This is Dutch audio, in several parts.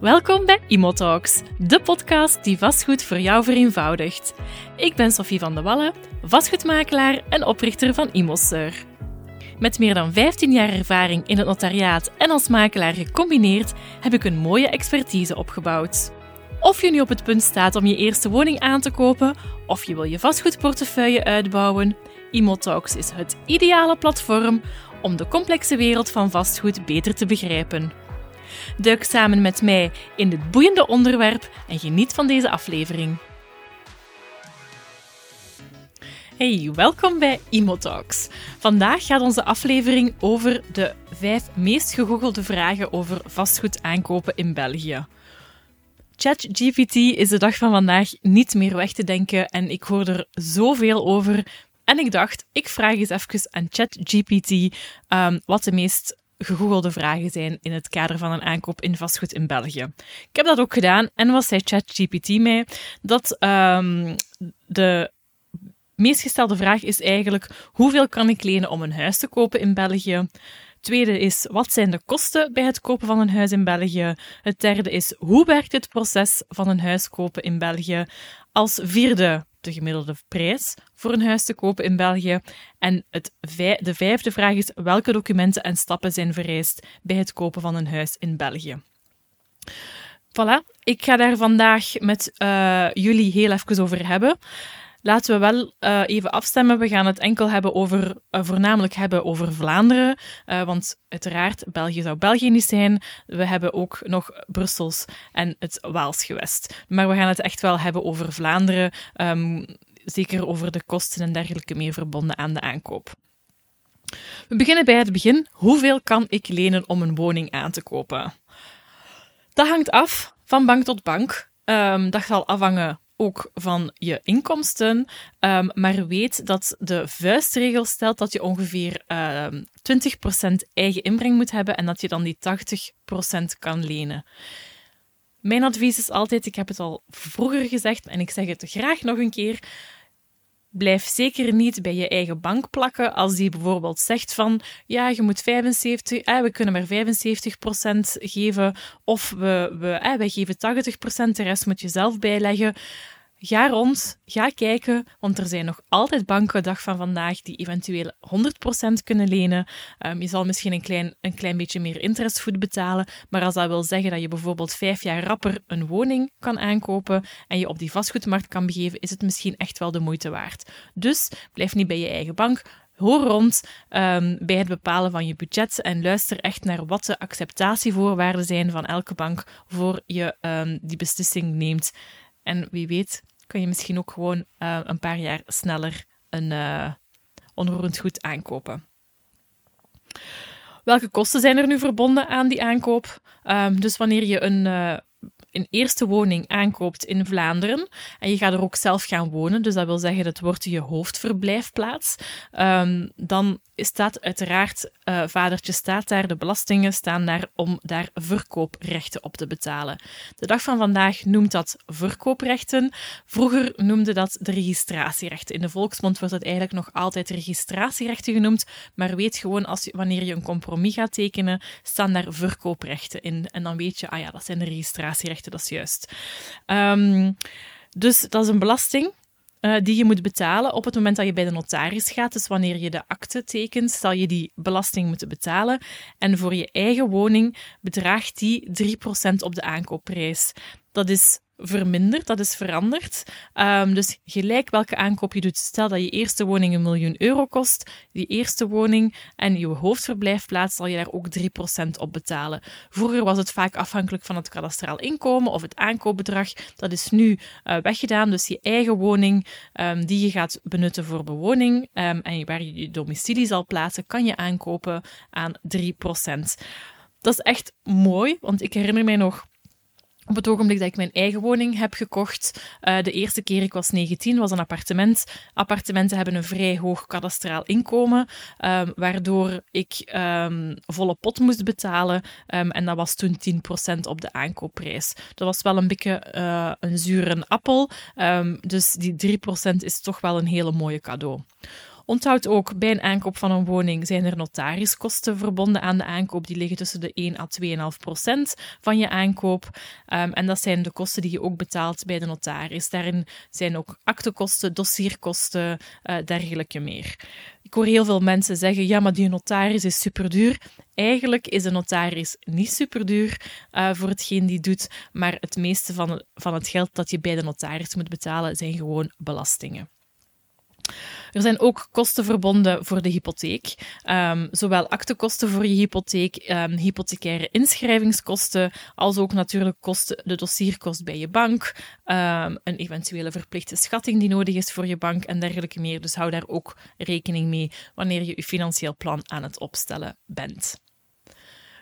Welkom bij Imotalks, de podcast die vastgoed voor jou vereenvoudigt. Ik ben Sophie van de Wallen, vastgoedmakelaar en oprichter van Imosur. Met meer dan 15 jaar ervaring in het notariaat en als makelaar gecombineerd heb ik een mooie expertise opgebouwd. Of je nu op het punt staat om je eerste woning aan te kopen, of je wil je vastgoedportefeuille uitbouwen, Imotalks is het ideale platform om de complexe wereld van vastgoed beter te begrijpen. Duik samen met mij in dit boeiende onderwerp en geniet van deze aflevering. Hey, welkom bij Imotalks. Vandaag gaat onze aflevering over de vijf meest gegoogelde vragen over vastgoed aankopen in België. ChatGPT is de dag van vandaag niet meer weg te denken en ik hoor er zoveel over. En ik dacht, ik vraag eens even aan ChatGPT um, wat de meest gegoogelde vragen zijn in het kader van een aankoop in vastgoed in België. Ik heb dat ook gedaan en was zei ChatGPT mij dat um, de meest gestelde vraag is eigenlijk hoeveel kan ik lenen om een huis te kopen in België? Tweede is, wat zijn de kosten bij het kopen van een huis in België? Het derde is, hoe werkt het proces van een huis kopen in België? Als vierde, de gemiddelde prijs voor een huis te kopen in België. En het de vijfde vraag is, welke documenten en stappen zijn vereist bij het kopen van een huis in België? Voilà, ik ga daar vandaag met uh, jullie heel even over hebben. Laten we wel uh, even afstemmen. We gaan het enkel hebben over, uh, voornamelijk hebben over Vlaanderen. Uh, want uiteraard, België zou België niet zijn. We hebben ook nog Brussels en het Waals gewest. Maar we gaan het echt wel hebben over Vlaanderen. Um, zeker over de kosten en dergelijke meer verbonden aan de aankoop. We beginnen bij het begin. Hoeveel kan ik lenen om een woning aan te kopen? Dat hangt af van bank tot bank. Um, dat zal afhangen ook van je inkomsten. Um, maar weet dat de vuistregel stelt dat je ongeveer um, 20% eigen inbreng moet hebben en dat je dan die 80% kan lenen. Mijn advies is altijd, ik heb het al vroeger gezegd en ik zeg het graag nog een keer, Blijf zeker niet bij je eigen bank plakken als die bijvoorbeeld zegt van ja, je moet 75, eh, we kunnen maar 75% geven of we, we, eh, wij geven 80%, de rest moet je zelf bijleggen. Ga rond, ga kijken, want er zijn nog altijd banken, dag van vandaag, die eventueel 100% kunnen lenen. Um, je zal misschien een klein, een klein beetje meer interestvoet betalen, maar als dat wil zeggen dat je bijvoorbeeld vijf jaar rapper een woning kan aankopen en je op die vastgoedmarkt kan begeven, is het misschien echt wel de moeite waard. Dus blijf niet bij je eigen bank, Hoor rond um, bij het bepalen van je budget en luister echt naar wat de acceptatievoorwaarden zijn van elke bank voor je um, die beslissing neemt. En wie weet, kun je misschien ook gewoon uh, een paar jaar sneller een uh, onroerend goed aankopen. Welke kosten zijn er nu verbonden aan die aankoop? Um, dus wanneer je een, uh, een eerste woning aankoopt in Vlaanderen en je gaat er ook zelf gaan wonen, dus dat wil zeggen dat wordt je hoofdverblijfplaats, um, dan staat uiteraard, uh, vadertje staat daar, de belastingen staan daar om daar verkooprechten op te betalen. De dag van vandaag noemt dat verkooprechten. Vroeger noemde dat de registratierechten. In de volksmond wordt het eigenlijk nog altijd registratierechten genoemd, maar weet gewoon, als je, wanneer je een compromis gaat tekenen, staan daar verkooprechten in. En dan weet je, ah ja, dat zijn de registratierechten, dat is juist. Um, dus dat is een belasting. Uh, die je moet betalen op het moment dat je bij de notaris gaat. Dus wanneer je de akte tekent, zal je die belasting moeten betalen. En voor je eigen woning bedraagt die 3% op de aankoopprijs. Dat is verminderd, dat is veranderd. Um, dus gelijk welke aankoop je doet, stel dat je eerste woning een miljoen euro kost, die eerste woning en je hoofdverblijfplaats zal je daar ook 3% op betalen. Vroeger was het vaak afhankelijk van het kadastraal inkomen of het aankoopbedrag. Dat is nu uh, weggedaan, dus je eigen woning um, die je gaat benutten voor bewoning um, en waar je je domicilie zal plaatsen, kan je aankopen aan 3%. Dat is echt mooi, want ik herinner mij nog op het ogenblik dat ik mijn eigen woning heb gekocht, uh, de eerste keer ik was 19, was een appartement. Appartementen hebben een vrij hoog kadastraal inkomen, um, waardoor ik um, volle pot moest betalen. Um, en dat was toen 10% op de aankoopprijs. Dat was wel een beetje uh, een zure appel, dus die 3% is toch wel een hele mooie cadeau. Onthoud ook, bij een aankoop van een woning zijn er notariskosten verbonden aan de aankoop. Die liggen tussen de 1 à 2,5 procent van je aankoop. Um, en dat zijn de kosten die je ook betaalt bij de notaris. Daarin zijn ook aktekosten, dossierkosten, uh, dergelijke meer. Ik hoor heel veel mensen zeggen: ja, maar die notaris is superduur. Eigenlijk is een notaris niet superduur uh, voor hetgeen die doet, maar het meeste van, van het geld dat je bij de notaris moet betalen zijn gewoon belastingen. Er zijn ook kosten verbonden voor de hypotheek. Um, zowel aktekosten voor je hypotheek, um, hypothecaire inschrijvingskosten, als ook natuurlijk kosten, de dossierkost bij je bank, um, een eventuele verplichte schatting die nodig is voor je bank en dergelijke meer. Dus hou daar ook rekening mee wanneer je je financieel plan aan het opstellen bent.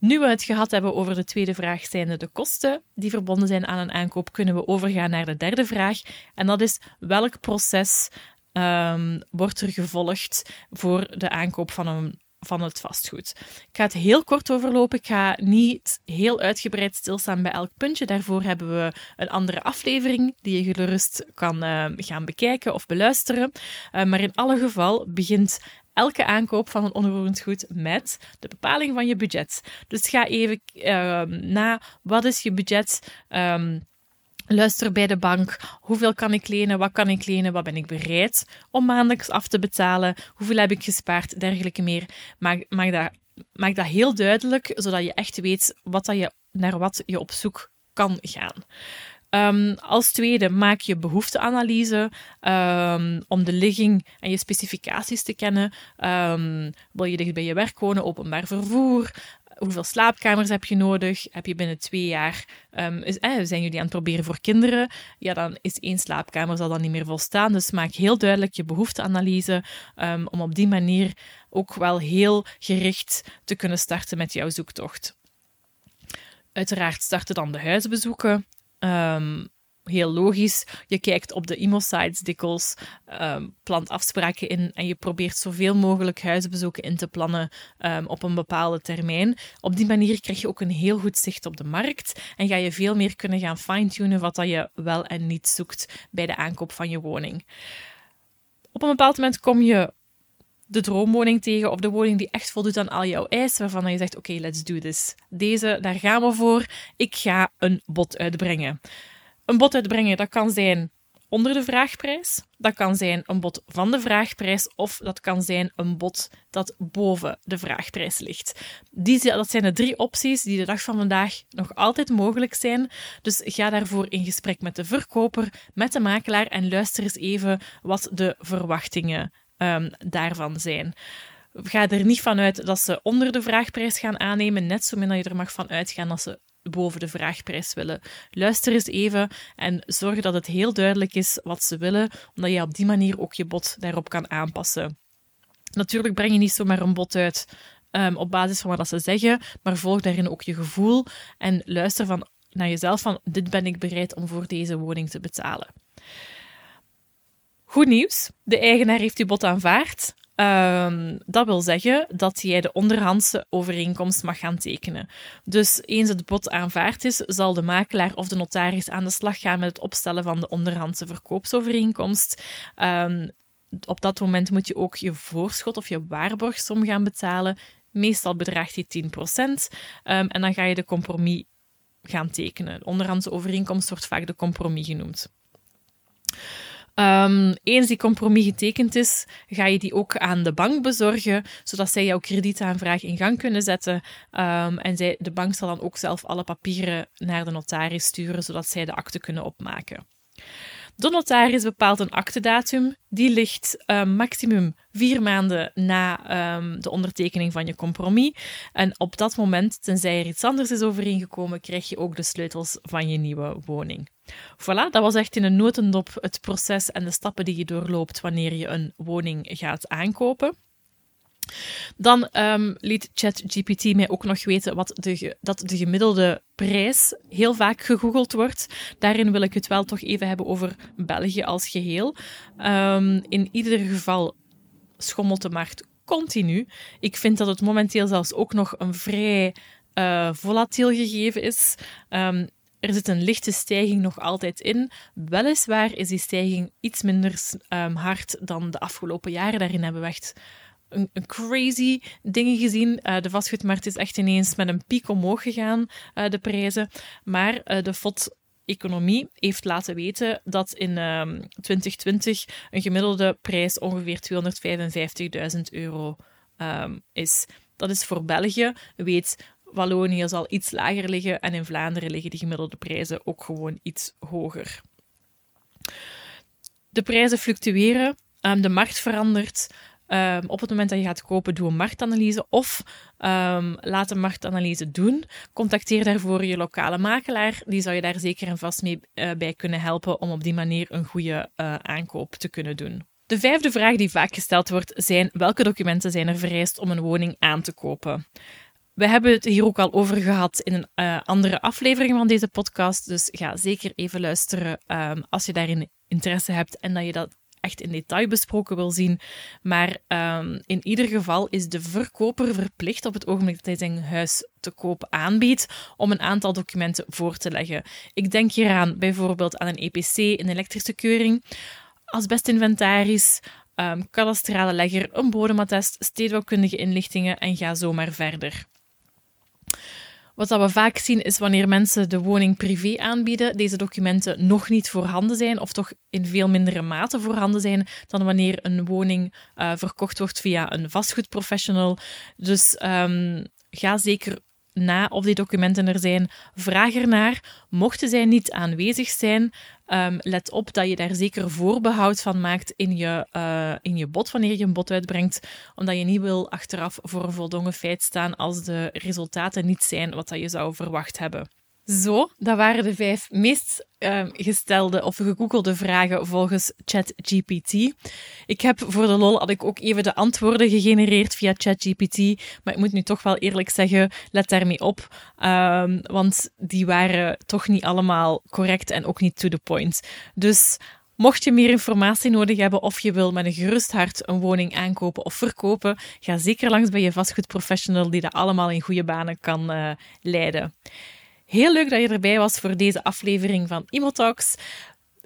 Nu we het gehad hebben over de tweede vraag, zijnde de kosten die verbonden zijn aan een aankoop, kunnen we overgaan naar de derde vraag. En dat is welk proces um, wordt er gevolgd voor de aankoop van een van het vastgoed. Ik ga het heel kort overlopen. Ik ga niet heel uitgebreid stilstaan bij elk puntje. Daarvoor hebben we een andere aflevering die je gerust kan uh, gaan bekijken of beluisteren. Uh, maar in alle geval begint elke aankoop van een onroerend goed met de bepaling van je budget. Dus ga even uh, na wat is je budget. Um, Luister bij de bank. Hoeveel kan ik lenen? Wat kan ik lenen? Wat ben ik bereid om maandelijks af te betalen? Hoeveel heb ik gespaard? Dergelijke meer. Maak, maak, dat, maak dat heel duidelijk, zodat je echt weet wat dat je, naar wat je op zoek kan gaan. Um, als tweede, maak je behoefteanalyse um, om de ligging en je specificaties te kennen. Um, wil je dicht bij je werk wonen, openbaar vervoer? Hoeveel slaapkamers heb je nodig? Heb je binnen twee jaar, um, is, eh, zijn jullie aan het proberen voor kinderen? Ja, dan is één slaapkamer zal dan niet meer volstaan. Dus maak heel duidelijk je behoefteanalyse um, om op die manier ook wel heel gericht te kunnen starten met jouw zoektocht. Uiteraard starten dan de huisbezoeken. Um, heel logisch. Je kijkt op de IMO-sites dikwijls, um, plant afspraken in en je probeert zoveel mogelijk huisbezoeken in te plannen um, op een bepaalde termijn. Op die manier krijg je ook een heel goed zicht op de markt en ga je veel meer kunnen gaan fine-tunen wat dat je wel en niet zoekt bij de aankoop van je woning. Op een bepaald moment kom je de droomwoning tegen of de woning die echt voldoet aan al jouw eisen, waarvan je zegt: Oké, let's do this. Deze, daar gaan we voor. Ik ga een bod uitbrengen. Een bod uitbrengen, dat kan zijn onder de vraagprijs, dat kan zijn een bod van de vraagprijs of dat kan zijn een bod dat boven de vraagprijs ligt. Die, dat zijn de drie opties die de dag van vandaag nog altijd mogelijk zijn. Dus ga daarvoor in gesprek met de verkoper, met de makelaar en luister eens even wat de verwachtingen um, daarvan zijn. Ga er niet vanuit dat ze onder de vraagprijs gaan aannemen, net zo min dat je er mag van uitgaan dat ze boven de vraagprijs willen. Luister eens even en zorg dat het heel duidelijk is wat ze willen, omdat je op die manier ook je bod daarop kan aanpassen. Natuurlijk breng je niet zomaar een bod uit um, op basis van wat ze zeggen, maar volg daarin ook je gevoel en luister van, naar jezelf van dit ben ik bereid om voor deze woning te betalen. Goed nieuws, de eigenaar heeft uw bod aanvaard. Um, dat wil zeggen dat jij de onderhandse overeenkomst mag gaan tekenen. Dus eens het bod aanvaard is, zal de makelaar of de notaris aan de slag gaan met het opstellen van de onderhandse verkoopsovereenkomst. Um, op dat moment moet je ook je voorschot of je waarborgsom gaan betalen. Meestal bedraagt die 10%. Um, en dan ga je de compromis gaan tekenen. De onderhandse overeenkomst wordt vaak de compromis genoemd. Um, eens die compromis getekend is, ga je die ook aan de bank bezorgen, zodat zij jouw kredietaanvraag in gang kunnen zetten. Um, en zij, de bank zal dan ook zelf alle papieren naar de notaris sturen, zodat zij de akte kunnen opmaken. De notaris bepaalt een aktedatum. Die ligt uh, maximum vier maanden na um, de ondertekening van je compromis. En op dat moment, tenzij er iets anders is overeengekomen, krijg je ook de sleutels van je nieuwe woning. Voilà, dat was echt in een notendop het proces en de stappen die je doorloopt wanneer je een woning gaat aankopen. Dan um, liet ChatGPT mij ook nog weten wat de, dat de gemiddelde prijs heel vaak gegoogeld wordt. Daarin wil ik het wel toch even hebben over België als geheel. Um, in ieder geval schommelt de markt continu. Ik vind dat het momenteel zelfs ook nog een vrij uh, volatiel gegeven is. Um, er zit een lichte stijging nog altijd in. Weliswaar is die stijging iets minder hard dan de afgelopen jaren. Daarin hebben we een, crazy dingen gezien. Uh, de vastgoedmarkt is echt ineens met een piek omhoog gegaan, uh, de prijzen. Maar uh, de FOD Economie heeft laten weten dat in uh, ehm, 2020 een gemiddelde prijs ongeveer 255.000 euro um, is. Dat is voor België. Weet, Wallonië zal iets lager liggen en in Vlaanderen liggen de gemiddelde prijzen ook gewoon iets hoger. De prijzen fluctueren, um, de markt verandert. Um, op het moment dat je gaat kopen, doe een marktanalyse of um, laat een marktanalyse doen. Contacteer daarvoor je lokale makelaar. Die zou je daar zeker en vast mee uh, bij kunnen helpen om op die manier een goede uh, aankoop te kunnen doen. De vijfde vraag die vaak gesteld wordt zijn welke documenten zijn er vereist om een woning aan te kopen? We hebben het hier ook al over gehad in een uh, andere aflevering van deze podcast, dus ga zeker even luisteren um, als je daarin interesse hebt en dat je dat echt in detail besproken wil zien. Maar um, in ieder geval is de verkoper verplicht op het ogenblik dat hij zijn huis te koop aanbiedt om een aantal documenten voor te leggen. Ik denk hieraan bijvoorbeeld aan een EPC, een elektrische keuring, asbestinventaris, um, kadastrale legger, een bodemattest, stedenbouwkundige inlichtingen en ga zo maar verder. Wat we vaak zien is wanneer mensen de woning privé aanbieden, deze documenten nog niet voorhanden zijn of toch in veel mindere mate voorhanden zijn dan wanneer een woning uh, verkocht wordt via een vastgoedprofessional. Dus um, ga zeker na of die documenten er zijn. Vraag ernaar. Mochten zij niet aanwezig zijn, um, let op dat je daar zeker voorbehoud van maakt in je, uh, in je bod wanneer je een bod uitbrengt, omdat je niet wil achteraf voor een voldongen feit staan als de resultaten niet zijn wat dat je zou verwacht hebben. Zo, dat waren de vijf meest uh, gestelde of gegoogelde vragen volgens ChatGPT. Ik heb voor de lol had ik ook even de antwoorden gegenereerd via ChatGPT, maar ik moet nu toch wel eerlijk zeggen, let daarmee op, um, want die waren toch niet allemaal correct en ook niet to the point. Dus Mocht je meer informatie nodig hebben of je wil met een gerust hart een woning aankopen of verkopen, ga zeker langs bij je vastgoedprofessional die dat allemaal in goede banen kan uh, leiden. Heel leuk dat je erbij was voor deze aflevering van Imotalks.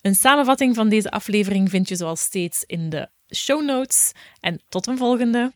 Een samenvatting van deze aflevering vind je zoals steeds in de show notes. En tot een volgende.